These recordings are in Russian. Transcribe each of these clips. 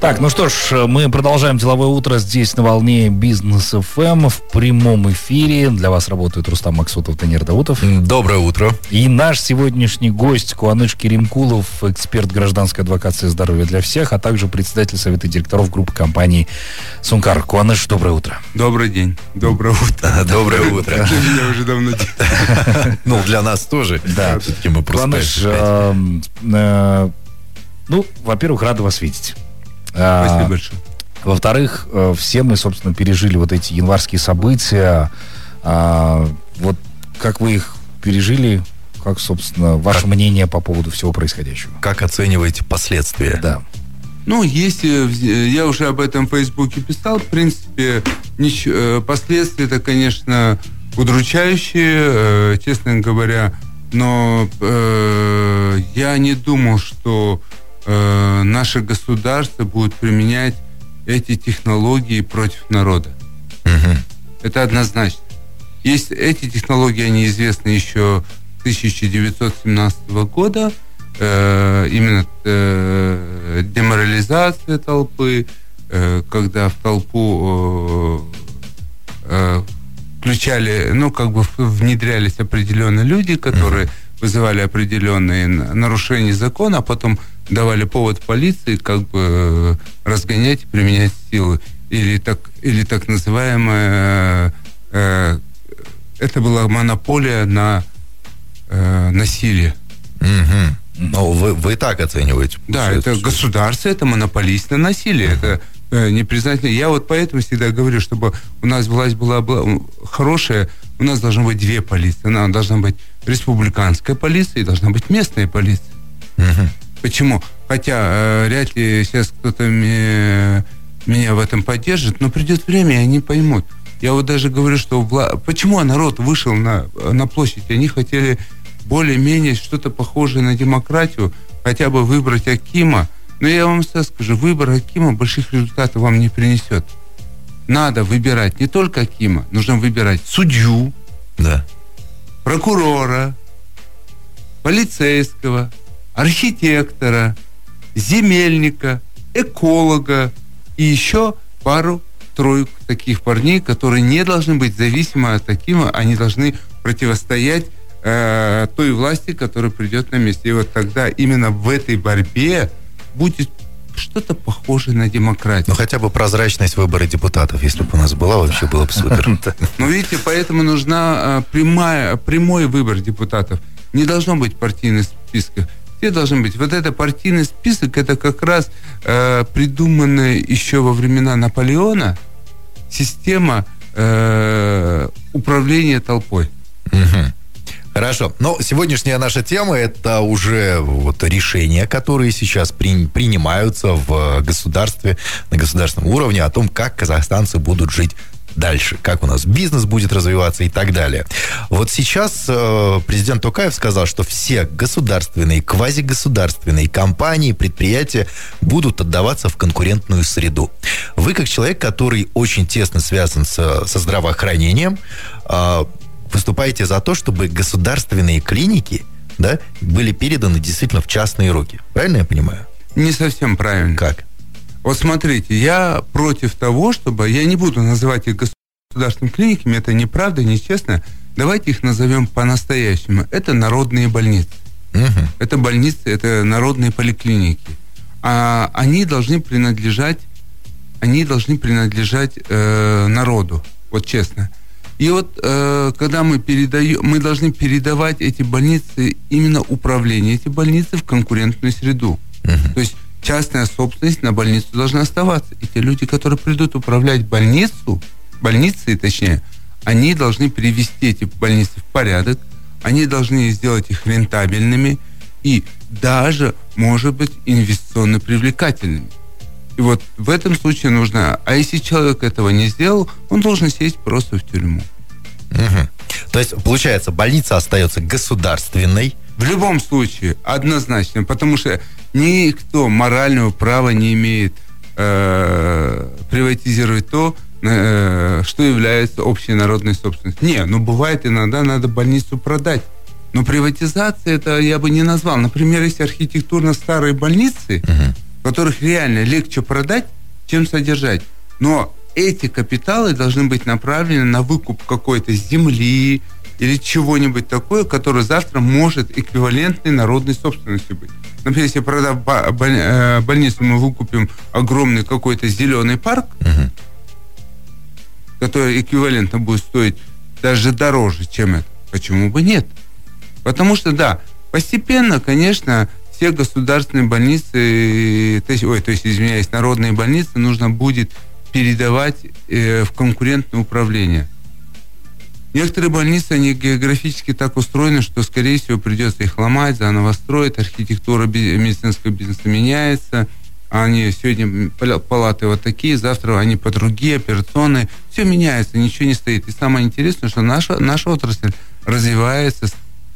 Так, ну что ж, мы продолжаем деловое утро здесь на волне Бизнес ФМ в прямом эфире. Для вас работают Рустам Максутов, Танир Даутов. Доброе утро. И наш сегодняшний гость Куаныш Керимкулов, эксперт гражданской адвокации здоровья для всех, а также председатель совета директоров группы компании Сункар. Куаныш, доброе утро. Добрый день. Доброе утро. Доброе утро. Меня уже давно Ну, для нас тоже. Да. Все-таки мы просто... Куаныш, э, э, ну, во-первых, рада вас видеть. А, Спасибо большое. Во-вторых, э, все мы, собственно, пережили вот эти январские события. А, Вот как вы их пережили? Как, собственно, ваше мнение по поводу всего происходящего? Как оцениваете последствия? Да. Ну, если в- я уже об этом в Фейсбуке писал, в принципе, э, последствия это, конечно, удручающие, э, честно говоря, но э, я не думал, что э, наше государство будет применять эти технологии против народа. Мгм. Это однозначно. Есть эти технологии, они известны еще с 1917 года. Э, именно э, деморализация толпы, э, когда в толпу э, э, включали, ну, как бы внедрялись определенные люди, которые вызывали определенные нарушения закона, а потом давали повод полиции как бы э, разгонять и применять силы. Или так, или так называемая э, это была монополия на э, насилие. Мгм. Ну, вы, вы так оцениваете? Да, это что- государство, это монополист на насилие. Это э, непризнательно. Я вот поэтому всегда говорю, чтобы у нас власть была, была хорошая, у нас должно быть две полиции. Она должна быть республиканская полиция и должна быть местная полиция. Мгм. Почему? Хотя э, вряд ли сейчас кто-то ме- меня в этом поддержит, но придет время, и они поймут. Я вот даже говорю, что вла- почему народ вышел на, на площадь? Они хотели более-менее что-то похожее на демократию, хотя бы выбрать Акима. Но я вам сейчас скажу, выбор Акима больших результатов вам не принесет. Надо выбирать не только Акима, нужно выбирать судью, Да. прокурора, полицейского, архитектора, земельника, эколога и еще пару-тройку таких парней, которые не должны быть зависимы от такими, они должны противостоять э, той власти, которая придет на месте. И вот тогда именно в этой борьбе будет что-то похожее на демократию. Ну, хотя бы прозрачность выбора депутатов, если бы у нас была, вообще было бы супер. Но видите, поэтому нужна э, прямая, прямой выбор депутатов. Не должно быть партийных списков. Все должны быть. Вот это партийный список, это как раз э, придуманная еще во времена Наполеона система э, управления толпой. Хорошо. Но сегодняшняя наша тема – это уже вот решения, которые сейчас при- принимаются в государстве, на государственном уровне, о том, как казахстанцы будут жить дальше, как у нас бизнес будет развиваться и так далее. Вот сейчас э, президент Токаев сказал, что все государственные, квазигосударственные компании, предприятия будут отдаваться в конкурентную среду. Вы, как человек, который очень тесно связан со, со здравоохранением, э, выступаете за то, чтобы государственные клиники да, были переданы действительно в частные руки. Правильно я понимаю? Не совсем правильно. Как? Вот смотрите, я против того, чтобы... Я не буду называть их государственными клиниками, это неправда, нечестно. Давайте их назовем по-настоящему. Это народные больницы. Мгм. Это больницы, это народные поликлиники. А они должны принадлежать, они должны принадлежать э, народу. Вот честно. И вот э, когда мы передаем, мы должны передавать эти больницы именно управление эти больницы в конкурентную среду. Мгм. То есть частная собственность на больницу должна оставаться. И те люди, которые придут управлять больницу, больницей точнее, они должны привести эти больницы в порядок, они должны сделать их рентабельными и даже, может быть, инвестиционно привлекательными. И вот в этом случае нужно... А если человек этого не сделал, он должен сесть просто в тюрьму. Мгм. То есть, получается, больница остается государственной. В любом случае, однозначно, потому что никто морального права не имеет э, приватизировать то, э, что является общенародной собственностью. Не, ну бывает иногда надо больницу продать. Но приватизация это я бы не назвал. Например, есть архитектурно старые больницы, которых реально легче продать, чем содержать. Но эти капиталы должны быть направлены на выкуп какой-то земли или чего-нибудь такое, которое завтра может эквивалентной народной собственностью быть. Например, если продав э, больницу, мы выкупим огромный какой-то зеленый парк, угу. который эквивалентно будет стоить даже дороже, чем это. Почему бы нет? Потому что, да, постепенно, конечно, все государственные больницы, то есть, ой, то есть, извиняюсь, народные больницы нужно будет передавать э, в конкурентное управление. Некоторые больницы, они географически так устроены, что, скорее всего, придется их ломать, заново строить, архитектура медицинского бизнеса меняется, они сегодня палаты вот такие, завтра они по другие, операционные. Все меняется, ничего не стоит. И самое интересное, что наша, наша отрасль развивается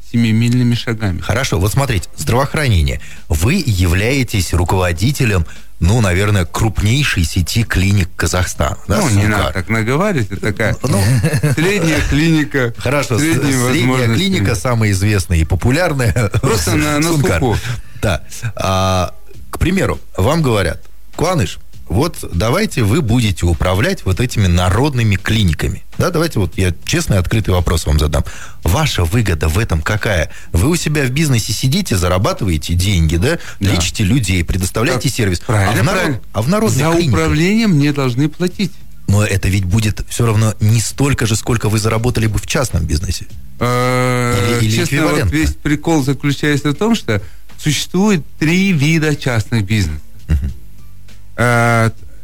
семимильными шагами. Хорошо, вот смотрите, здравоохранение. Вы являетесь руководителем ну, наверное, крупнейшей сети клиник Казахстана. Да, ну, не надо так наговаривать, это такая ну, средняя клиника. Хорошо, средняя клиника, самая известная и популярная. Просто на, на слуху. Да. А, к примеру, вам говорят, Куаныш, вот давайте вы будете управлять вот этими народными клиниками. Да, давайте вот я честный, открытый вопрос вам задам. Ваша выгода в этом какая? Вы у себя в бизнесе сидите, зарабатываете деньги, да, да. лечите людей, предоставляете так, сервис. Правильно, а в, народ, правильно. а в народной За клинике... управлением не должны платить. Но это ведь будет все равно не столько же, сколько вы заработали бы в частном бизнесе. Э, или, или Честно, вот весь прикол заключается в том, что существует три вида частных бизнесов.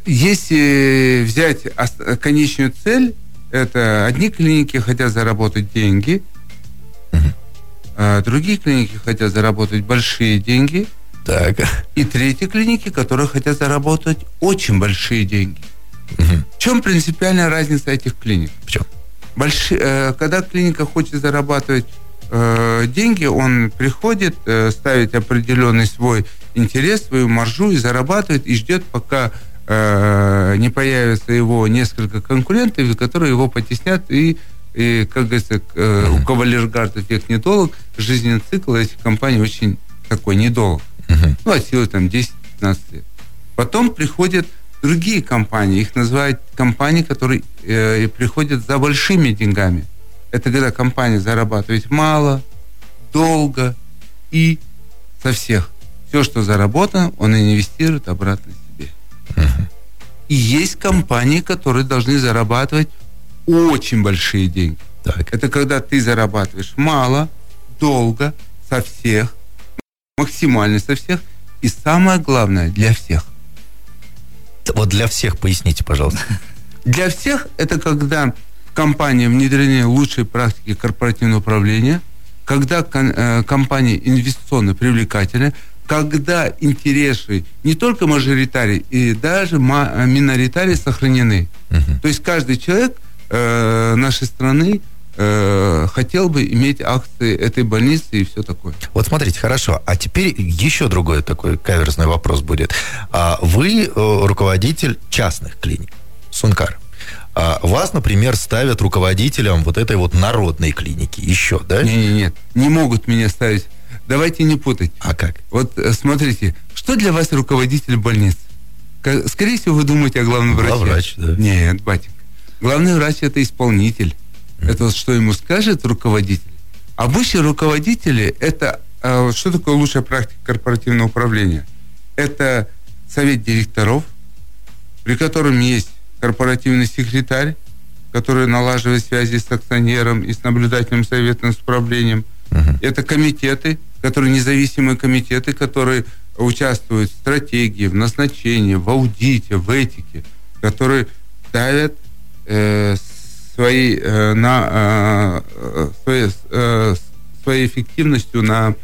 Если взять конечную цель, это одни клиники хотят заработать деньги, а другие клиники хотят заработать большие деньги, так. и третьи клиники, которые хотят заработать очень большие деньги. Угу. В чем принципиальная разница этих клиник? В чем? Большие, э, когда клиника хочет зарабатывать э, деньги, он приходит, ставит определенный свой интерес, свою маржу и зарабатывает, и ждет, пока э, не появится его несколько конкурентов, которые его потеснят и и, как говорится, э, у кавалергард эффект недолг, жизненный цикл этих компаний очень такой недолг. Uh-huh. Ну, от силы там 10-15 лет. Потом приходят другие компании, их называют компании, которые э, приходят за большими деньгами. Это когда компания зарабатывает мало, долго и со всех. Все, что заработано, он инвестирует обратно себе. Uh-huh. И есть компании, которые должны зарабатывать очень большие деньги. Так. Это когда ты зарабатываешь мало, долго, со всех, максимально со всех, и самое главное, для всех. Вот для всех поясните, пожалуйста. Для всех это когда компании внедрены лучшие практики корпоративного управления, когда э, компания инвестиционно привлекательная, когда интересы не только мажоритарий, и даже миноритарий сохранены. Угу. То есть каждый человек э, нашей страны э, хотел бы иметь акции этой больницы и все такое. Вот смотрите, хорошо. А теперь еще другой такой каверзный вопрос будет. А вы э, руководитель частных клиник, Сункар. А вас, например, ставят руководителем вот этой вот народной клиники еще, да? Нет, нет, нет. Не могут меня ставить давайте не путать. А как? Вот э, смотрите, что для вас руководитель больницы? Скорее всего, вы думаете о главном враче. Главврач, да. Нет, батенька. Главный врач это исполнитель. Mm. Это вот что ему скажет руководитель. Обычно руководители это а, что такое лучшая практика корпоративного управления? Это совет директоров, при котором есть корпоративный секретарь, который налаживает связи с акционером и с наблюдательным советом с управлением. Uh-huh. Это комитеты, которые независимые комитеты, которые участвуют в стратегии, в назначении, в аудите, в этике, которые давят э, свои, э, на, э, своей, э, своей эффективностью на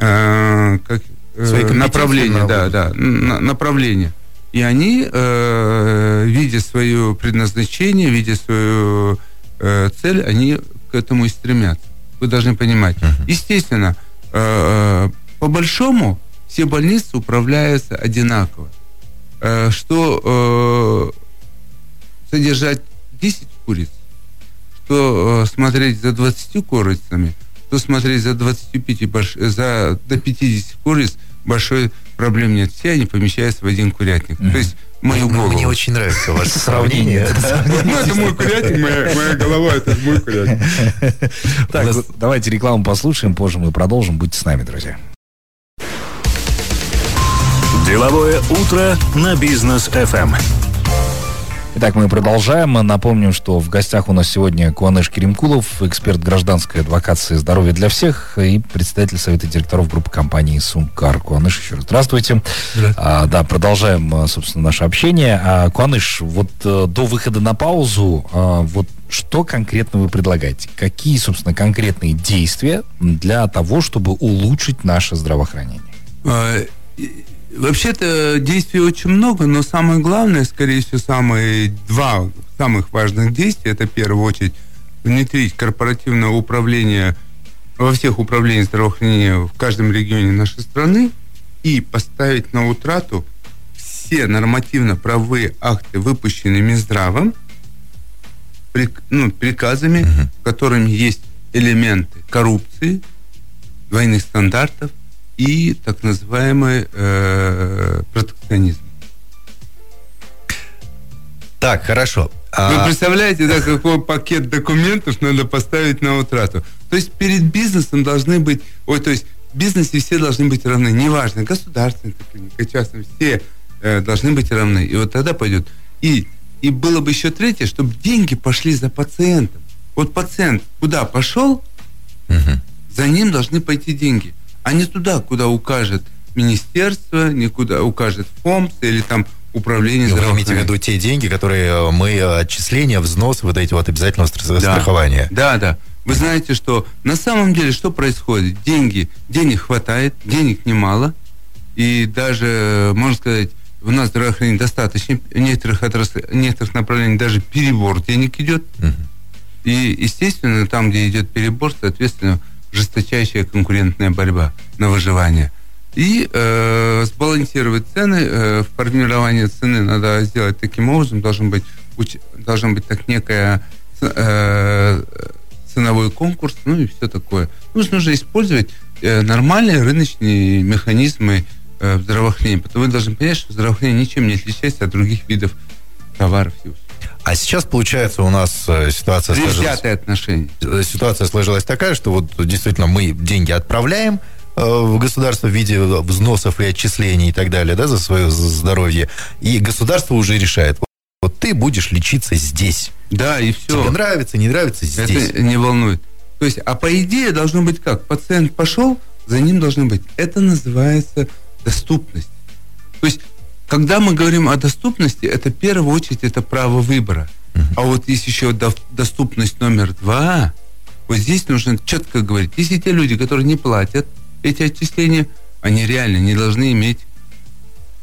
э, как, э, направление, да, да, на, направление. И они, э, видя свое предназначение, видя свою э, цель, они к этому и стремятся. Вы должны понимать. Uh-huh. Естественно, Э, э, по большому все больницы управляются одинаково. Э, что содержать 10 куриц, что смотреть за 20 курицами, что смотреть за 25, больш... за до 50 куриц большой проблем нет. Все они помещаются в один курятник. Mm-hmm. То есть мою голову. Мне очень нравится ваше сравнение. Ну, это мой курятник, моя голова, это мой курятник. Так, давайте рекламу послушаем, позже мы продолжим. Будьте с нами, друзья. Деловое утро на бизнес FM. Итак, мы продолжаем. Напомним, что в гостях у нас сегодня Куаныш Керимкулов, эксперт гражданской адвокации «Здоровье для всех» и председатель Совета директоров группы компании «Сумкар». Куаныш, еще раз здравствуйте. Здравствуйте. А, да, продолжаем, а, собственно, наше общение. А, Куаныш, вот а, до выхода на паузу, а, вот что конкретно вы предлагаете? Какие, собственно, конкретные действия для того, чтобы улучшить наше здравоохранение? Вообще-то действий очень много, но самое главное, скорее всего, самые два самых важных действия, это в первую очередь внедрить корпоративное управление во всех управлениях здравоохранения в каждом регионе нашей страны и поставить на утрату все нормативно-правовые акты, выпущенные Минздравом, при, ну, приказами, uh-huh. которыми есть элементы коррупции, двойных стандартов – и так называемый э, протекционизм. Так, хорошо. А Вы представляете, да, какой пакет документов надо поставить на утрату? То есть перед бизнесом должны быть, ой, то есть в бизнесе все должны быть равны, неважно, государственный клиника, частный, все э, должны быть равны. И вот тогда пойдет. И, и было бы еще третье, чтобы деньги пошли за пациентом. Вот пациент куда пошел, угу. за ним должны пойти деньги а не туда, куда укажет министерство, не куда укажет ФОМС или там управление ну, Вы имеете в виду те деньги, которые э, мы, э, отчисления, взнос, вот эти вот обязательного страхования? Да, да. Вы знаете, что на самом деле что происходит? Деньги, денег хватает, денег немало, и даже, можно сказать, у нас здравоохранение достаточно, в некоторых, отраслях, некоторых направлениях даже перебор денег идет. Угу. И, естественно, там, где идет перебор, соответственно, жесточайшая конкурентная борьба на выживание. И э, сбалансировать цены, э, формирование цены надо сделать таким образом, должен быть, уч, должен быть так некая э, ценовой конкурс, ну и все такое. Нужно же использовать э, нормальные рыночные механизмы э, здравоохранения, потому вы должны понять, что здравоохранение ничем не отличается от других видов товаров и услуг. А сейчас, получается, у нас э, ситуация сложилась... отношения. Э, ситуация сложилась такая, что вот действительно мы деньги отправляем э, в государство в виде взносов и отчислений и так далее, да, за свое здоровье. И государство уже решает, вот ты будешь лечиться здесь. Да, и все. Тебе нравится, не нравится здесь. Это не волнует. То есть, а по идее должно быть как? Пациент пошел, за ним должно быть. Это называется доступность. То есть когда мы говорим о доступности, это в первую очередь это право выбора. А вот есть еще доступность номер два. Вот здесь нужно четко говорить. Если те люди, которые не платят эти отчисления, они реально не должны иметь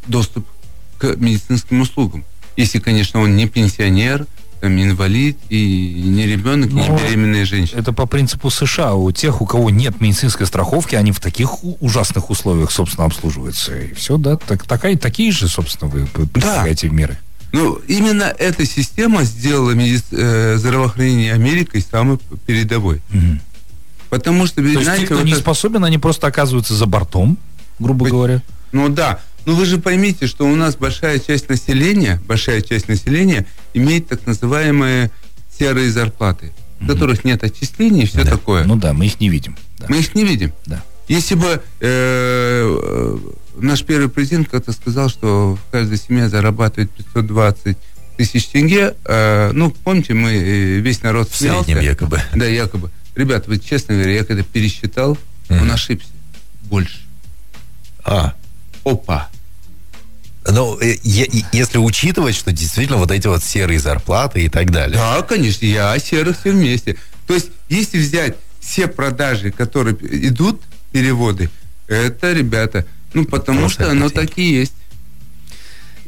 доступ к медицинским услугам. Если, конечно, он не пенсионер, там, инвалид и не ребенок, не ну, беременная женщина. Это по принципу США. У тех, у кого нет медицинской страховки, они в таких ужасных условиях, собственно, обслуживаются. И все, да, так, такая, такие же, собственно, вы предлагаете да. меры. Ну, именно эта система сделала меди... э, здравоохранение Америкой самой передовой. Угу. Потому что, То знаете, есть те, кто вот не это... способен, они просто оказываются за бортом, грубо Быть... говоря. Ну да, ну вы же поймите, что у нас большая часть населения, большая часть населения имеет так называемые серые зарплаты, в которых нет отчислений и все да. такое. Ну да, мы их не видим. Да. Мы их не видим. Да. Если бы э, наш первый президент как-то сказал, что каждая семья зарабатывает 520 тысяч тенге, э, ну, помните, мы э, весь народ В смеялся. среднем якобы. Да, якобы. Ребята, вы честно говоря, я когда пересчитал, mm. он ошибся. Больше. А, опа. Ну, э, если учитывать, что действительно вот эти вот серые зарплаты и так далее. Да, конечно, я о серых все вместе. То есть, если взять все продажи, которые идут, переводы, это, ребята, ну, потому Просто что оно так и есть.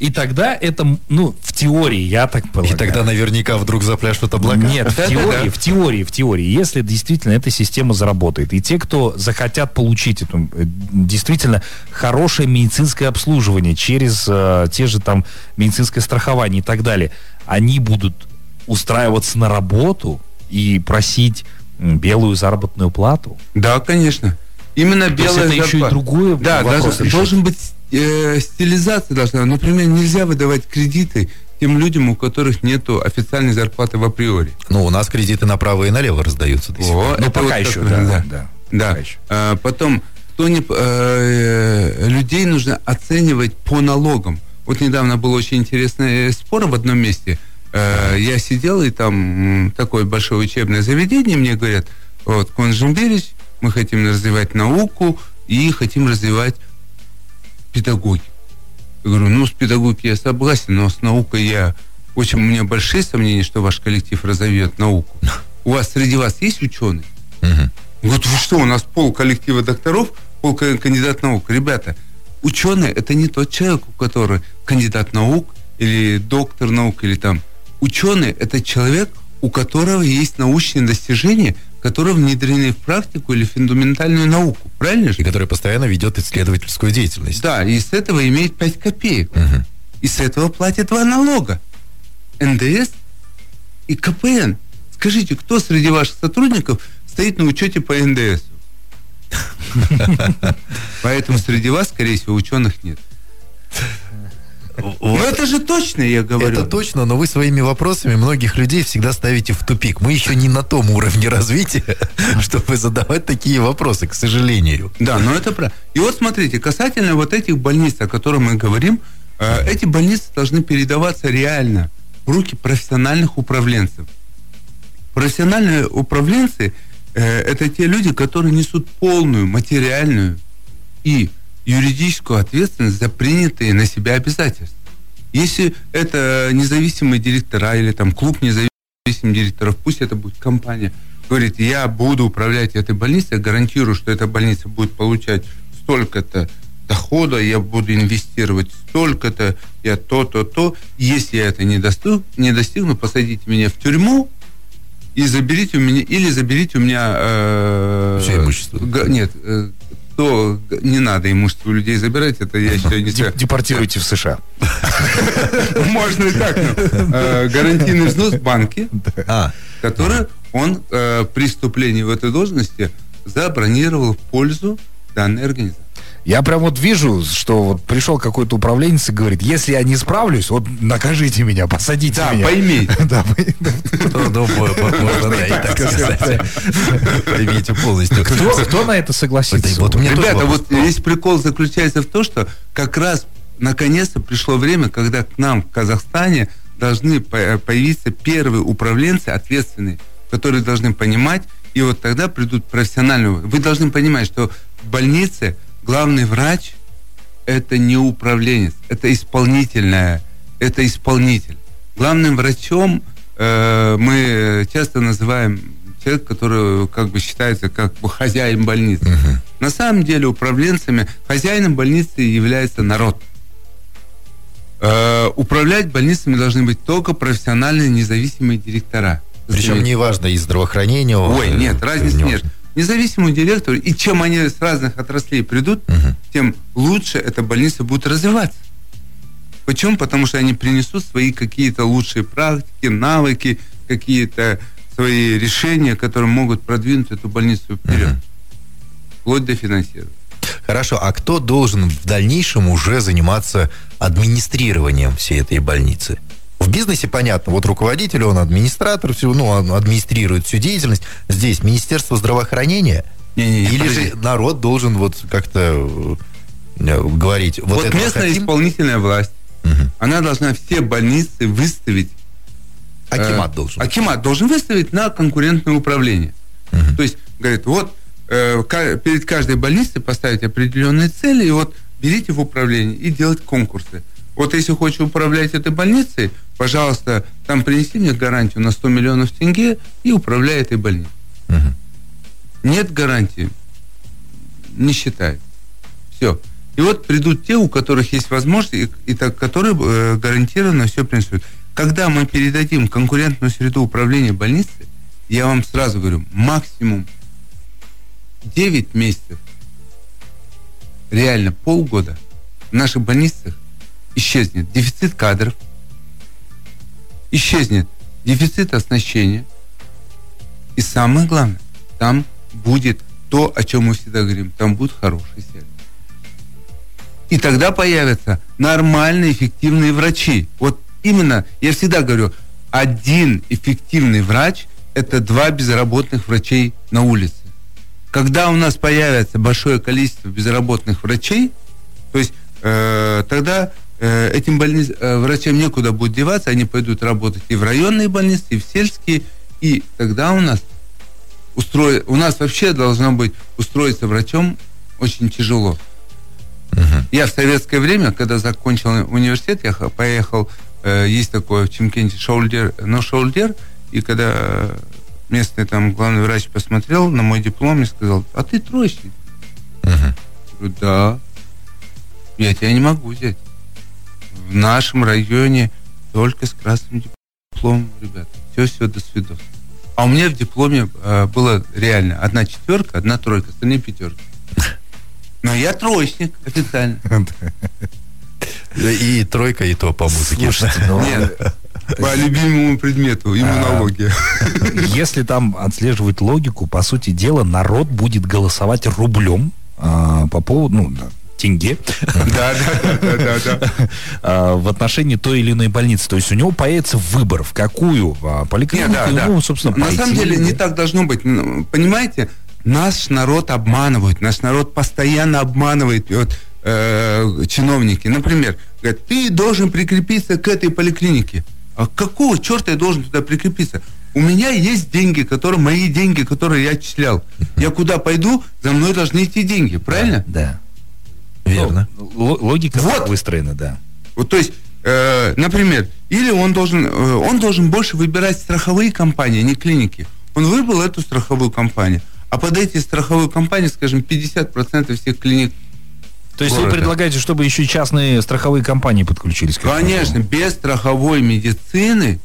И тогда это, ну, в теории, я так полагаю. И тогда наверняка вдруг запляшут облака. Нет, в теории, в теории, в теории, если действительно эта система заработает, и те, кто захотят получить эту, э, действительно хорошее медицинское обслуживание через э, те же там медицинское страхование и так далее, они будут устраиваться на работу и просить белую заработную плату. Да, конечно. Именно белая зарплата. это еще и другое Да, даже должен быть э, стилизация должна. Например, нельзя выдавать кредиты тем людям, у которых нет официальной зарплаты в априори. Ну, у нас кредиты направо и налево раздаются до сих пор. О, Ну, это пока вот еще, да, да. да. еще. А, потом, кто не, э, людей нужно оценивать по налогам. Вот недавно был очень интересный спор в одном месте. Э, я сидел, и там такое большое учебное заведение, мне говорят, вот, Конжимберич, мы хотим развивать науку и хотим развивать педагогику. Я говорю, ну, с педагогикой я согласен, но с наукой я... Очень, у меня большие сомнения, что ваш коллектив разовьет науку. У вас среди вас есть ученые? Вот вы что, у нас пол коллектива докторов, пол ка- кандидат наук. Ребята, ученый это не тот человек, у которого кандидат наук или доктор наук или там. Ученый это человек, у которого есть научные достижения, которые внедрены в практику или в фундаментальную науку. Правильно же? И который постоянно ведет исследовательскую деятельность. Да, и с этого имеет 5 копеек. Мгм. И с этого платят два налога. НДС и КПН. Скажите, кто среди ваших сотрудников стоит на учете по НДС? Поэтому среди вас, скорее всего, ученых нет. Вот. Ну это же точно, я говорю. Это точно, но вы своими вопросами многих людей всегда ставите в тупик. Мы еще не на том уровне развития, чтобы задавать такие вопросы, к сожалению. Да, но это правда. И вот смотрите, касательно вот этих больниц, о которых мы говорим, э, эти больницы должны передаваться реально в руки профессиональных управленцев. Профессиональные управленцы э, это те люди, которые несут полную материальную и юридическую ответственность за принятые на себя обязательства. Если это независимые директора или там клуб независимых директоров, пусть это будет компания, говорит, я буду управлять этой больницей, гарантирую, что эта больница будет получать столько-то дохода, я буду инвестировать столько-то, я то-то, то. Если я это не достигну, не достигну, посадите меня в тюрьму и заберите у меня, или заберите у меня... э, Всё имущество. га- нет, э, то не надо имущество у людей забирать, это я считаю не Деп- Депортируйте в США. Можно и так. э, Гарантийный взнос в банке, А, который он э, при вступлении в эту должности забронировал в пользу данной организации. Я прям вот вижу, что вот пришел какой-то управленец и говорит, если я не справлюсь, вот накажите меня, посадите Да, меня. пойми. Да, вы- ну, можно, да, и так сказать. Поймите полностью. Кто, на это согласится? Ребята, вот весь прикол заключается в том, что как раз наконец-то пришло время, когда к нам в Казахстане должны по- появиться первые управленцы ответственные, которые должны понимать, и вот тогда придут профессиональные. Вы должны понимать, что в больнице главный врач это не управленец, это исполнительная, это исполнитель. Главным врачом э, мы часто называем человек, который как бы считается как бы хозяин больницы. На самом деле управленцами, хозяином больницы является народ. Э, управлять больницами должны быть только профессиональные независимые директора. Причем неважно, из здравоохранения... Ой, э, нет, разницы не нет. важно. Независимый директор, и чем они с разных отраслей придут, Мгм. тем лучше эта больница будет развиваться. Почему? Потому что они принесут свои какие-то лучшие практики, навыки, какие-то свои решения, которые могут продвинуть эту больницу вперед. Мгм. Вплоть до финансирования. Хорошо, а кто должен в дальнейшем уже заниматься администрированием всей этой больницы? В бизнесе понятно, вот руководитель, он администратор, всю, ну, он администрирует всю деятельность. Здесь Министерство здравоохранения Не-не-не, или подожди. же народ должен вот как-то э, говорить, вот, Вот, местная хотим. исполнительная власть, Мгм. она должна все больницы выставить. Акимат э, должен. Акимат должен выставить на конкурентное управление. Мгм. То есть, говорит, вот э, перед каждой больницей поставить определенные цели, и вот берите в управление и делать конкурсы. Вот если хочешь управлять этой больницей, пожалуйста, там принеси мне гарантию на 100 миллионов тенге и управляй этой больницей. Мгм. Нет гарантии, не считай. Все. И вот придут те, у которых есть возможность, и, и так, которые э, гарантированно все принесут. Когда мы передадим конкурентную среду управления больницей, я вам сразу говорю, максимум 9 месяцев, реально полгода в наших больницах исчезнет дефицит кадров, исчезнет дефицит оснащения, и самое главное, там будет то, о чем мы всегда говорим, там будет хороший сервис. И тогда появятся нормальные, эффективные врачи. Вот именно, я всегда говорю, один эффективный врач – это два безработных врачей на улице. Когда у нас появится большое количество безработных врачей, то есть э, тогда этим больниц, э, врачам некуда будет деваться, они пойдут работать и в районные больницы, и в сельские, и тогда у нас устроить, у нас вообще должно быть устроиться врачом очень тяжело. Uh-huh. Я в советское время, когда закончил университет, я поехал, э, есть такое в Чемкенте шоульдер, но шоульдер, и когда местный там главный врач посмотрел на мой диплом и сказал, а ты троечник? Uh-huh. Я говорю, да. Я тебя не могу взять. В нашем районе только с красным дипломом, ребята. Все, все, до свидания. А у меня в дипломе э, было реально одна четверка, одна тройка, остальные пятерки. Но я троечник официально. И тройка, и то по музыке. Слушайте, ну... Нет, по любимому предмету, иммунология. Если там отслеживать логику, по сути дела, народ будет голосовать рублем а, по поводу, ну, тенге да, да, да, да, да. в отношении той или иной больницы. То есть у него появится выбор, в какую а, поликлинику да, ему, собственно, На самом деле не так должно быть. Ну, понимаете, наш народ обманывает, наш народ постоянно обманывает вот, э, чиновники. Например, говорят, ты должен прикрепиться к этой поликлинике. А какого черта я должен туда прикрепиться? У меня есть деньги, которые мои деньги, которые я отчислял. Я куда пойду, за мной должны идти деньги, правильно? Да. Верно. Ну, логика вот. выстроена, да. Вот, то есть, э, например, или он должен, э, он должен больше выбирать страховые компании, а не клиники. Он выбрал эту страховую компанию, а под эти страховые компании, скажем, 50% всех клиник то есть города. вы предлагаете, чтобы еще частные страховые компании подключились? Конечно, без страховой медицины,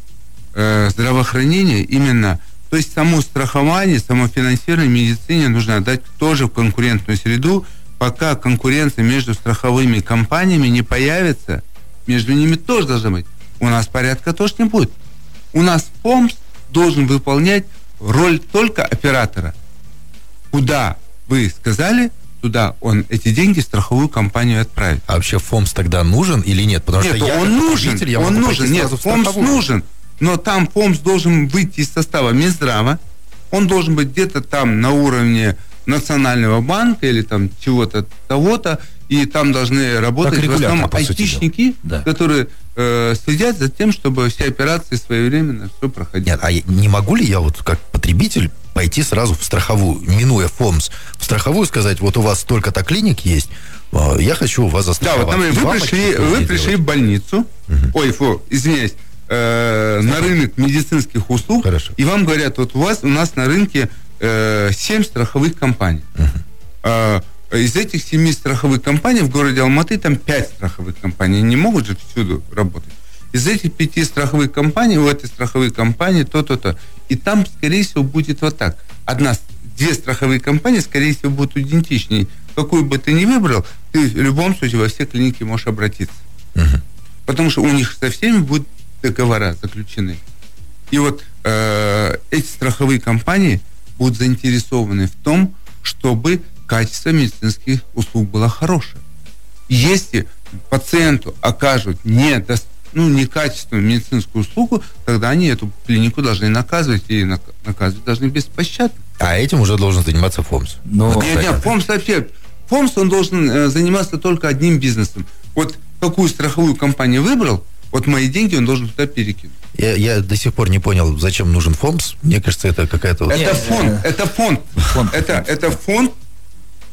э, здравоохранения именно, то есть само страхование, само финансирование медицине нужно отдать тоже в конкурентную среду, пока конкуренция между страховыми компаниями не появится, между ними тоже должна быть. У нас порядка тоже не будет. У нас ФОМС должен выполнять роль только оператора. Куда вы сказали, туда он эти деньги страховую компанию отправит. А вообще ФОМС тогда нужен или нет? Потому нет, что я он нужен, я он нужен, нет, ФОМС нужен, но там ФОМС должен выйти из состава Минздрава, он должен быть где-то там на уровне Национального банка или там чего-то того-то, и там должны работать в основном айтишники, да. которые э, следят за тем, чтобы все операции своевременно все проходили. Нет, а не могу ли я вот как потребитель пойти сразу в страховую, минуя ФОМС, в страховую сказать, вот у вас столько-то клиник есть, а, я хочу у вас застраховать. Да, вот, например, вы пришли, вы пришли в больницу, угу. ой, фу, извиняюсь, э, на рынок медицинских услуг, Хорошо. и вам говорят, вот у вас, у нас на рынке э, 7 страховых компаний. Э, из этих семи страховых компаний в городе Алматы там 5 страховых компаний. Не могут же всюду работать. Из этих пяти страховых компаний, у этой страховой компании то-то, то. И там, скорее всего, будет вот так. Одна, две страховые компании, скорее всего, будут идентичнее. Какую бы ты ни выбрал, ты в любом случае во все клиники можешь обратиться. Uh-huh. Потому что у них со всеми будут договора заключены. И вот э, эти страховые компании будут заинтересованы в том, чтобы качество медицинских услуг было хорошее. Если пациенту окажут не, ну, некачественную медицинскую услугу, тогда они эту клинику должны наказывать, и наказывать должны беспощадно. А этим уже должен заниматься ФОМС. Но... Нет, нет, ФОМС вообще... ФОМС, он должен э, заниматься только одним бизнесом. Вот какую страховую компанию выбрал, вот мои деньги он должен туда перекинуть. Я, я до сих пор не понял, зачем нужен ФОМС. Мне кажется, это какая-то... Это Нет, фонд, это фонд. фонд. Это, это фонд.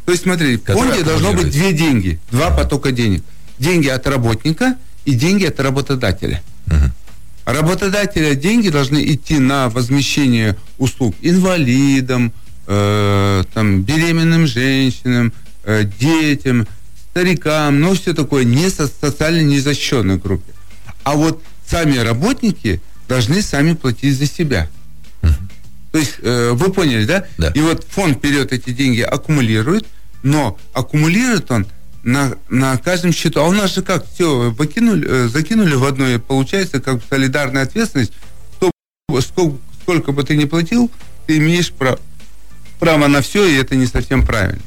То есть смотри, в фонде должно быть две деньги, два потока денег. Деньги от работника и деньги от работодателя. Uh-huh. Работодателя деньги должны идти на возмещение услуг инвалидам, э, там, беременным женщинам, э, детям, старикам, ну все такое, не со, социально незащищенной группе. А вот сами работники должны сами платить за себя. Угу. То есть, э, вы поняли, да? да? И вот фонд вперед эти деньги аккумулирует, но аккумулирует он на, на каждом счету. А у нас же как, все, покинули, э, закинули в одно, и получается как солидарная ответственность. Кто, сколько, сколько бы ты ни платил, ты имеешь право, право на все, и это не совсем правильно.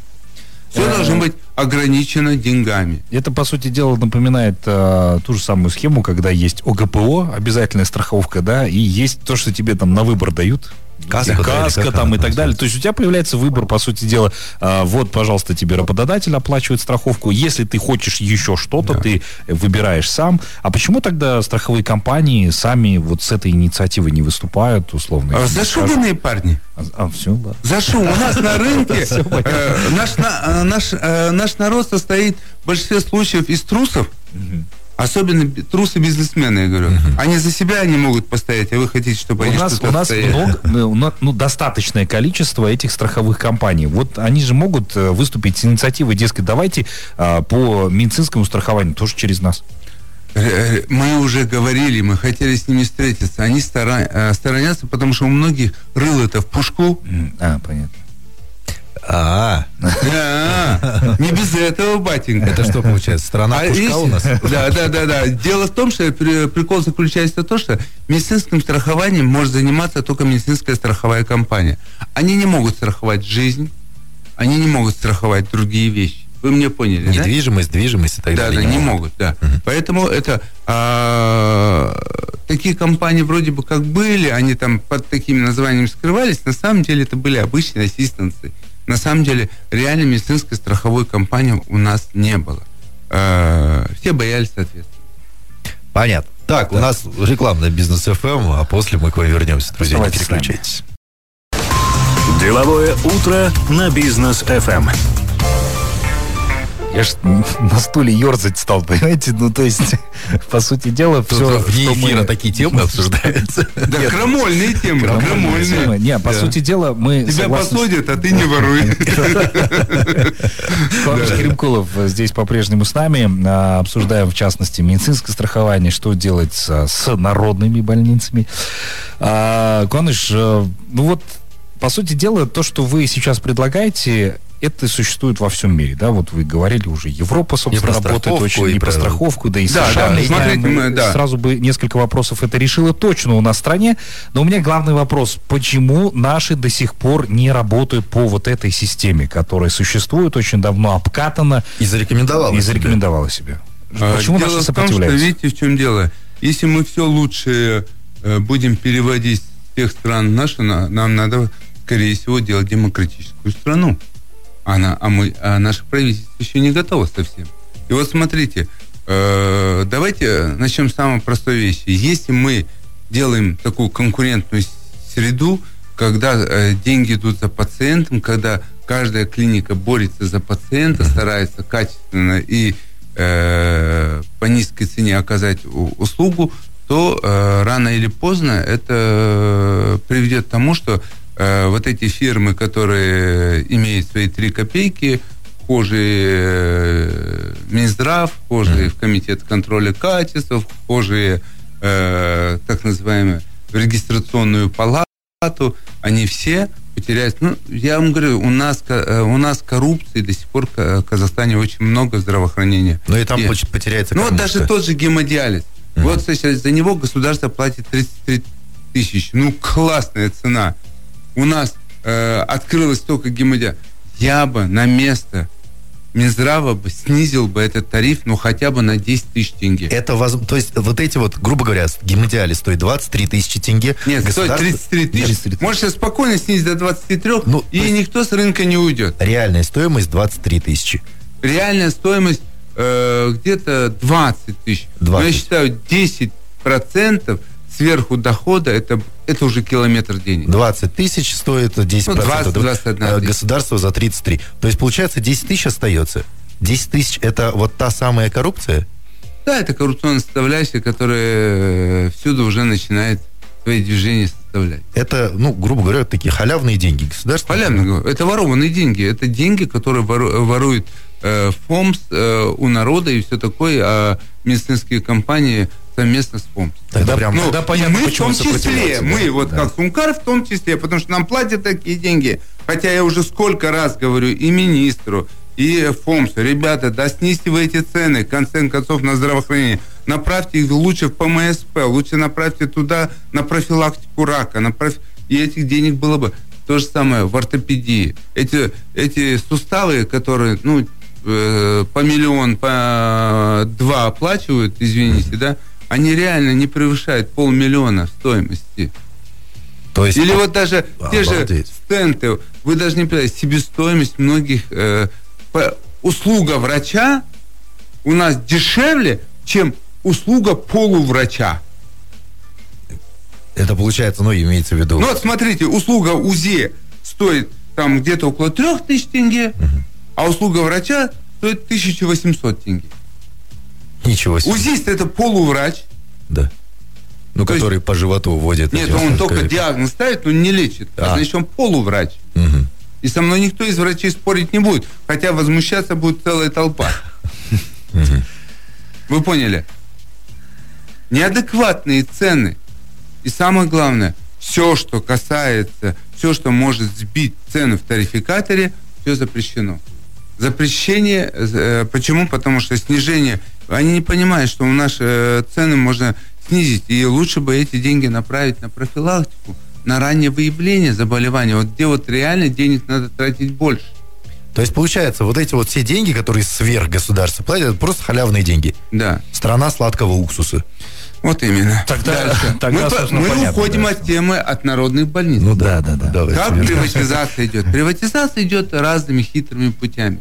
Все Э, должно быть ограничено деньгами. Это, по сути дела, напоминает э, ту же самую схему, когда есть ОГПО, обязательная страховка, да, и есть то, что тебе там на выбор дают. Каска, да, Каска там и так далее. То есть у тебя появляется выбор, по сути дела, э, вот, пожалуйста, тебе работодатель оплачивает страховку. Если ты хочешь еще что-то, ты выбираешь сам. А почему тогда страховые компании сами вот с этой инициативой не выступают, условно? А, парни. А, все, да. За что? У нас на рынке э, наш, на- э, наш, э, наш народ состоит в большинстве случаев из трусов, особенно би- трусы бизнесмены, я говорю. Они за себя не могут постоять, а вы хотите, чтобы У они нас, что-то у нас стояли. много, ну, ну, достаточное количество этих страховых компаний. Вот они же могут э, выступить с инициативой, дескать, давайте а, по медицинскому страхованию тоже через нас. Э, э, Мы уже говорили, мы хотели с ними встретиться. Они стара- сторонятся, потому что у многих рыл это в пушку. А, понятно. А, Да, Не без этого, батенька. это что получается? Страна А пушка у нас? Да, да, да, да. Дело в том, что при- прикол заключается в том, что медицинским страхованием может заниматься только медицинская страховая компания. Они не могут страховать жизнь, они не могут страховать другие вещи. Вы меня поняли, да? Недвижимость, движимость и так Да, далее. да, не могут, да. Поэтому это а, такие компании вроде бы как были, они там под такими названиями скрывались, на самом деле это были обычные ассистенты. На самом деле реально медицинской страховой компании у нас не было. А, все боялись, соответственно. Понятно. Так, у нас рекламная бизнес ФМ, а после мы к вам вернемся, друзья, не с нами. переключайтесь. Деловое утро на бизнес ФМ. Я ж на стуле ерзать стал, понимаете? Ну, то есть, по сути дела, все, что эфира мы... такие темы обсуждаются. Да, крамольные темы, Крамольные. Не, по сути дела, мы Тебя посудят, а ты не воруй. Павел Кремкулов здесь по-прежнему с нами. А, Обсуждаем, в частности, медицинское страхование, что делать с, народными больницами. А, Куаныш, э, ну вот, по сути дела, то, что вы сейчас предлагаете, это существует во всем мире, да? Вот вы говорили уже, Европа, собственно, работает страховку, очень и и про страховку, да и Да, США. да, мы смотрите, знаем, мы- да. Сразу бы несколько вопросов это решило точно у нас в стране. Но у меня главный вопрос, почему наши до сих пор не работают по вот этой системе, которая существует очень давно, обкатана И зарекомендовал. и зарекомендовала себя? А, Почему дело наши в том, что, сопротивляются? видите, в чем дело? Если мы все лучше э, будем переводить с тех стран наши, на- нам надо, скорее всего, делать демократическую страну. Она, а, мы, а наше правительство еще не готово совсем. И вот смотрите, э, давайте начнем с самой простой вещи. Если мы делаем такую конкурентную среду, когда э, деньги идут за пациентом, когда каждая клиника борется за пациента, старается качественно и э, по низкой цене оказать услугу, то э, рано или поздно это э, приведет к тому, что вот эти фирмы, которые имеют свои три копейки, вхожие э, Минздрав, вхожие в Комитет контроля качества, вхожие э, так называемые в регистрационную палату, они все потеряют. Ну, я вам говорю, у нас, э, у нас коррупции до сих пор в Казахстане очень много здравоохранения. Но и там И- потеряется ну, вот даже тот же гемодиализ. Вот сейчас за него государство платит 33 тысячи. Ну, классная цена. У нас э, открылось только гемодиализ. Я бы на место Минздрава бы снизил бы этот тариф, ну, хотя бы на 10 тысяч тенге. Это воз... То есть вот эти вот, грубо говоря, гемодиализ стоит 23 тысячи тенге. Нет, стоит Государство- 33 тысячи. 33 тысячи. Можешь спокойно снизить до 23, Ну, и есть- никто с рынка не уйдет. Реальная стоимость 23 тысячи. Реальная стоимость э, где-то 20 тысяч. Но я 20. считаю, 10 процентов сверху дохода это, это уже километр денег. 20 тысяч стоит 10%. Ну, 20, 21 Э. Государство за 33. То есть, получается, 10 тысяч остается. 10 тысяч – это вот та самая коррупция? Да, это коррупционная составляющая, которая э, всюду уже начинает свои движения составлять. Это, ну, грубо говоря, такие халявные деньги государства. Говорю, это ворованные деньги. Это деньги, которые вору- ворует э, ФОМС э, у народа и все такое, а медицинские компании совместно с ФОМС. Тогда прям... Ну, Тогда понятно, мы в том числе, сопротивляются, да. мы вот Да. как Сумкар в том числе, потому что нам платят такие деньги. Хотя я уже сколько раз говорю и министру, и ФОМСу, ребята, да снизьте вы эти цены, в конце концов, на здравоохранение. Направьте их лучше в ПМСП, лучше направьте туда на профилактику рака, на проф- и этих денег было бы. То же самое в ортопедии. Эти, эти суставы, которые, ну, э, по миллион, по два оплачивают, извините, да, они реально не превышают полмиллиона стоимости. То есть, Или вот даже те же Обалдеть. стенты, вы даже не понимаете, себестоимость многих, э, по- услуга врача у нас дешевле, чем услуга полуврача. это получается, ну, имеется в виду... Ну вот смотрите, услуга УЗИ стоит там где-то около 3000 тенге, а услуга врача стоит 1800 тенге. Ничего себе. УЗИст это полуврач. Да. Ну, То есть- который по животу вводит. Нет, он только как- диагноз ставит, но не лечит. А. А значит, он полуврач. Мгм. И со мной никто из врачей спорить не будет, хотя возмущаться будет целая толпа. Вы поняли? Неадекватные цены. И самое главное, все, что касается, все, что может сбить цену в тарификаторе, все запрещено. Запрещение, э, почему? Потому что снижение, они не понимают, что у нас э, цены можно снизить, и лучше бы эти деньги направить на профилактику, на раннее выявление заболевания, вот где вот реально денег надо тратить больше. То есть, получается, вот эти вот все деньги, которые сверх государства платят, это просто халявные деньги. Да, Страна сладкого уксуса. вот именно. Тогда- Дальше. тогда, мы мы понятно, уходим да, от темы от народных больниц. Ну Да, да, да. Давайте Как приватизация идет? Приватизация идет разными хитрыми путями.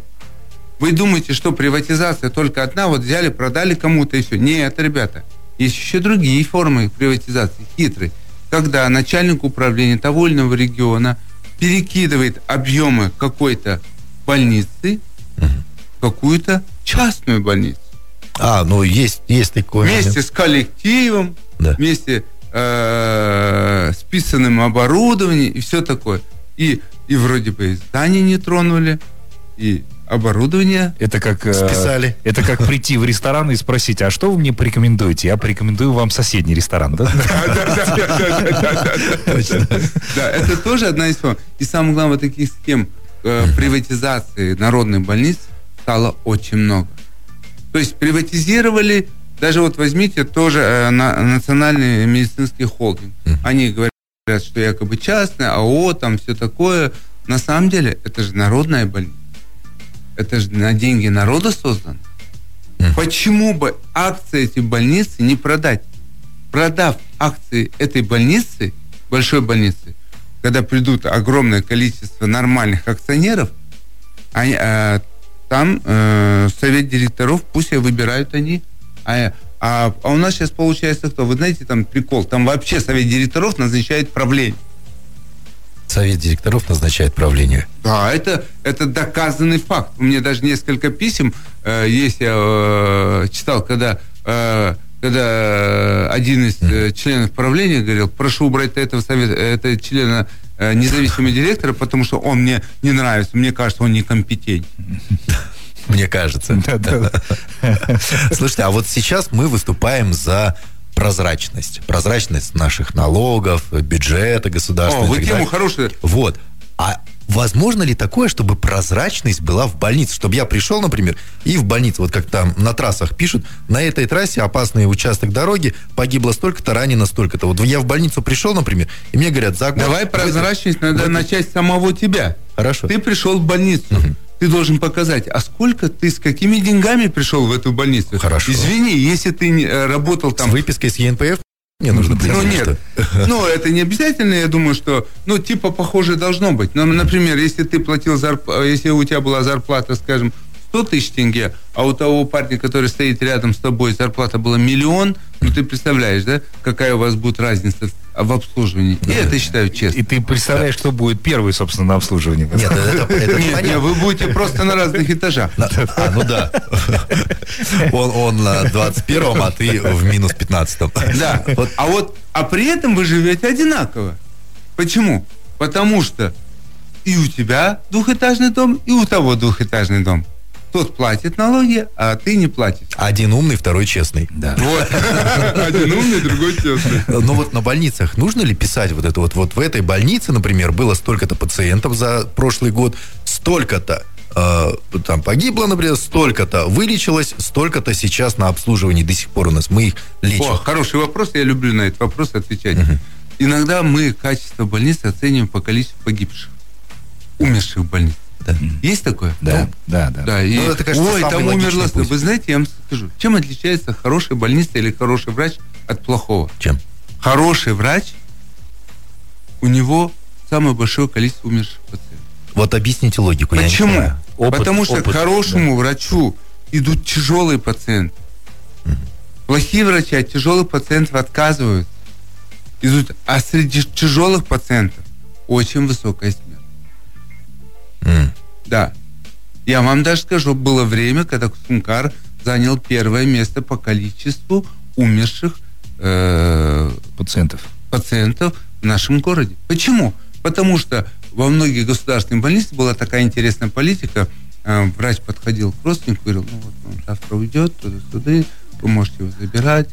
Вы думаете, что приватизация только одна, вот взяли, продали кому-то и все. Нет, ребята, есть еще другие формы приватизации, хитрые. Когда начальник управления того или иного региона перекидывает объемы какой-то больницы в какую-то частную больницу. А, ну есть, есть такой Вместе момент. с коллективом, Да. вместе э, с писанным оборудованием и все такое. И, и вроде бы и здание не тронули, и оборудование. Это как... э, Списали. Это как прийти в ресторан и спросить, а что вы мне порекомендуете? Я порекомендую вам соседний ресторан, да? Да, это тоже одна из. И самое главное, таких схем э, приватизации народных больниц стало очень много. То есть приватизировали, даже вот возьмите тоже э, на- национальный медицинский холдинг. Они говорят, что якобы частный, АО, там все такое. На самом деле, это же народная больница. Это же на деньги народа создано. Почему бы акции этой больницы не продать? Продав акции этой больницы, большой больницы, когда придут огромное количество нормальных акционеров, они, э, там э, совет директоров, пусть и выбирают они. А, а- а у нас сейчас получается кто? Вы знаете, там прикол, там вообще совет директоров назначает правление. Совет директоров назначает правление. Да, это, это доказанный факт. У меня даже несколько писем э, есть, я э, читал, когда, э, когда один из э, членов правления говорил, прошу убрать этого совета, этого члена э, независимого директора, потому что он мне не нравится, мне кажется, он некомпетентен. Мне кажется. Слушайте, а вот сейчас мы выступаем за прозрачность. Прозрачность наших налогов, бюджета О, государственного. вы и так тему хорошую. Вот. А возможно ли такое, чтобы прозрачность была в больнице? Чтобы я пришел, например, и в больнице, вот как там на трассах пишут, на этой трассе опасный участок дороги, погибло столько-то, ранено столько-то. Вот я в больницу пришел, например, и мне говорят, за год... Давай прозрачность надо в этой- начать с самого тебя. Хорошо. Ты пришел в больницу. Ты должен показать, а сколько ты, с какими деньгами пришел в эту больницу? Хорошо. Извини, если ты э, работал С там выпиской с ЕНПФ мне нужно Ну прийти, нет, что? ну это не обязательно, я думаю, что, ну типа похоже должно быть. Ну, например, если ты платил зарп... если у тебя была зарплата, скажем, 100 тысяч тенге, а у того парня, который стоит рядом с тобой, зарплата была миллион, ну ты представляешь, да, какая у вас будет разница в обслуживании. И это считаю честно. И ты представляешь, кто будет первый, собственно, на обслуживании. Нет, это, это Нет, нет, вы будете просто на разных этажах. На- А, ну да. Он, он на 21-м, а ты в минус 15-м. Да. Вот А вот, а при этом вы живете одинаково. Почему? Потому что и у тебя двухэтажный дом, и у того двухэтажный дом. Тот платит налоги, а ты не платишь. один умный, второй честный. Да. Вот. Один умный, другой честный. Но вот на больницах нужно ли писать вот это вот? Вот в этой больнице, например, было столько-то пациентов за прошлый год, столько-то э, там погибло, например, столько-то вылечилось, столько-то сейчас на обслуживании до сих пор у нас. Мы их лечим. О, хороший вопрос, я люблю на этот вопрос отвечать. Иногда мы качество больницы оцениваем по количеству погибших, умерших в больнице. Да. Есть такое? Да, Ну, да, да. Да, и, Ну, это, кажется, ой, там путь. Вы знаете, я вам скажу, чем отличается хорошая больница или хороший врач от плохого? Чем? Хороший врач, у него самое большое количество умерших пациентов. Вот объясните логику, я не Почему? Опыт, Потому что опыт, к хорошему врачу идут тяжелые пациенты. Плохие врачи от тяжелых пациентов отказывают. Идут, а среди тяжелых пациентов очень высокая смерть. Да. Я вам даже скажу, было время, когда Кусункар занял первое место по количеству умерших э, Пациентов. пациентов в нашем городе. Почему? Потому что во многих государственных больницах была такая интересная политика. Э, Врач подходил к родственнику и говорил, ну вот он завтра уйдет туда-сюда, вы можете его забирать,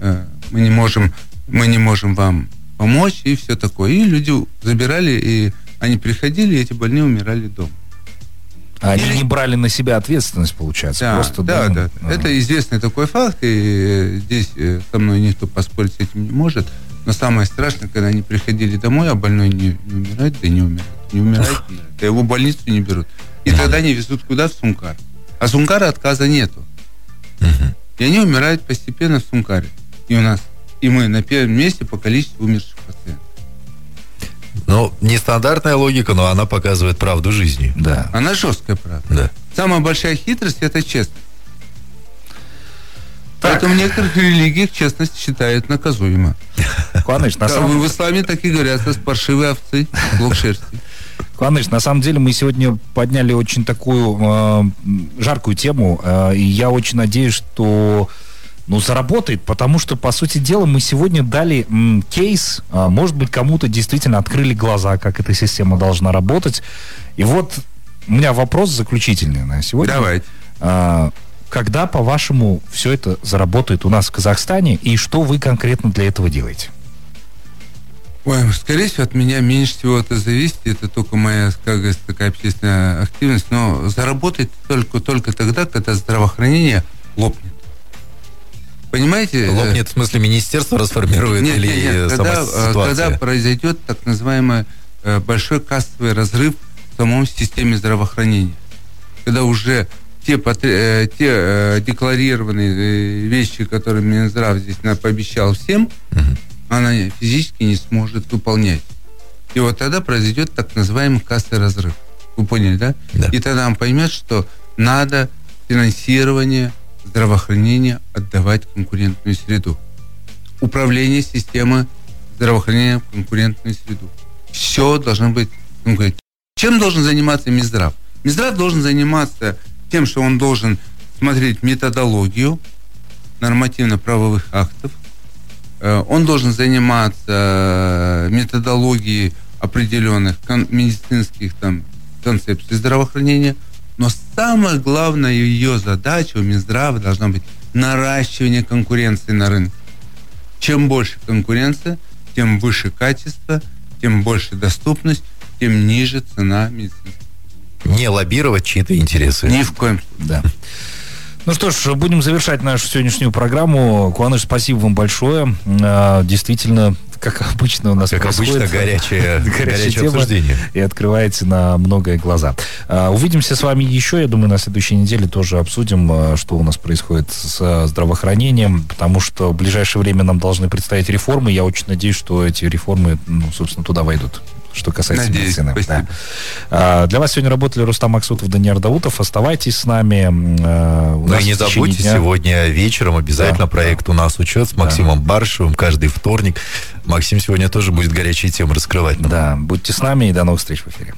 э, мы не можем, мы не можем вам помочь и все такое. И люди забирали, и они приходили, и эти больные умирали дома. А Они Или- не брали на себя ответственность, получается. Да, Просто, да, да. ага. Это известный такой факт, и э, здесь э, со мной никто поспорить с этим не может. Но самое страшное, когда они приходили домой, а больной не, не умирает, да не умирает. Не умирает, не умирает. Да его в больницу не берут. И тогда они везут куда? В Сумкар. А Сумкара отказа нету. И они умирают постепенно в Сумкаре. И у нас, и мы на первом месте по количеству умерших пациентов. Ну, нестандартная логика, но она показывает правду жизни. Да. Она жесткая, правда. Да. Самая большая хитрость – это честность. Так. Поэтому в некоторых религиях честность считают наказуемо. Куаныч, на Да, самом вы в исламе так и говорят, что паршивые овцы, клок шерсти. Куаныч, на самом деле мы сегодня подняли очень такую э, жаркую тему, э, и я очень надеюсь, что ну, заработает, потому что, по сути дела, мы сегодня дали м, кейс, а, может быть, кому-то действительно открыли глаза, как эта система должна работать. И вот у меня вопрос заключительный на сегодня. Давайте. А, Когда, по-вашему, все это заработает у нас в Казахстане, и что вы конкретно для этого делаете? Ой, скорее всего, от меня меньше всего это зависит. Это только моя, как говорится, такая общественная активность. Но заработает только, только тогда, когда здравоохранение лопнет. Понимаете? Лопнет, в смысле, министерство расформирует Нет, или нет, нет, сама когда, э, ситуация? когда произойдет так называемый э, большой кассовый разрыв в самом системе здравоохранения, когда уже те, э, те э, декларированные вещи, которые Минздрав здесь пообещал всем, Мгм. она физически не сможет выполнять. И вот тогда произойдет так называемый кассовый разрыв. Вы поняли, да? Да. И тогда он поймет, что надо финансирование здравоохранения отдавать конкурентную среду. Управление системы здравоохранения в конкурентную среду. Все должно быть конкурентно. Чем должен заниматься Минздрав? Минздрав должен заниматься тем, что он должен смотреть методологию нормативно-правовых актов, Э, он должен заниматься э, методологией определенных медицинских там концепций здравоохранения, но самая главная ее задача у Минздрава должна быть наращивание конкуренции на рынке. Чем больше конкуренция, тем выше качество, тем больше доступность, тем ниже цена медицинских. Не лоббировать чьи-то интересы. Ни в коем случае. Да. Ну что ж, будем завершать нашу сегодняшнюю программу. Куаныш, спасибо вам большое. А, Действительно, как обычно у нас Как происходит, обычно, горячее, горячее тема. обсуждение. и открываете на многое глаза. А, Увидимся с вами еще, я думаю, на следующей неделе тоже обсудим, а, что у нас происходит с здравоохранением, потому что в ближайшее время нам должны предстоять реформы. Я очень надеюсь, что эти реформы, ну, собственно, туда войдут. Что касается Надеюсь, медицины. Да. А, Для вас сегодня работали Рустам Аксутов, Даниил Даутов. Оставайтесь с нами. А, Ну и не забудьте, дня- сегодня вечером обязательно Да, проект «У нас учет» с Максимом Баршевым каждый вторник. Максим сегодня тоже будет горячие темы раскрывать. нам. Да, будьте с нами и до новых встреч в эфире.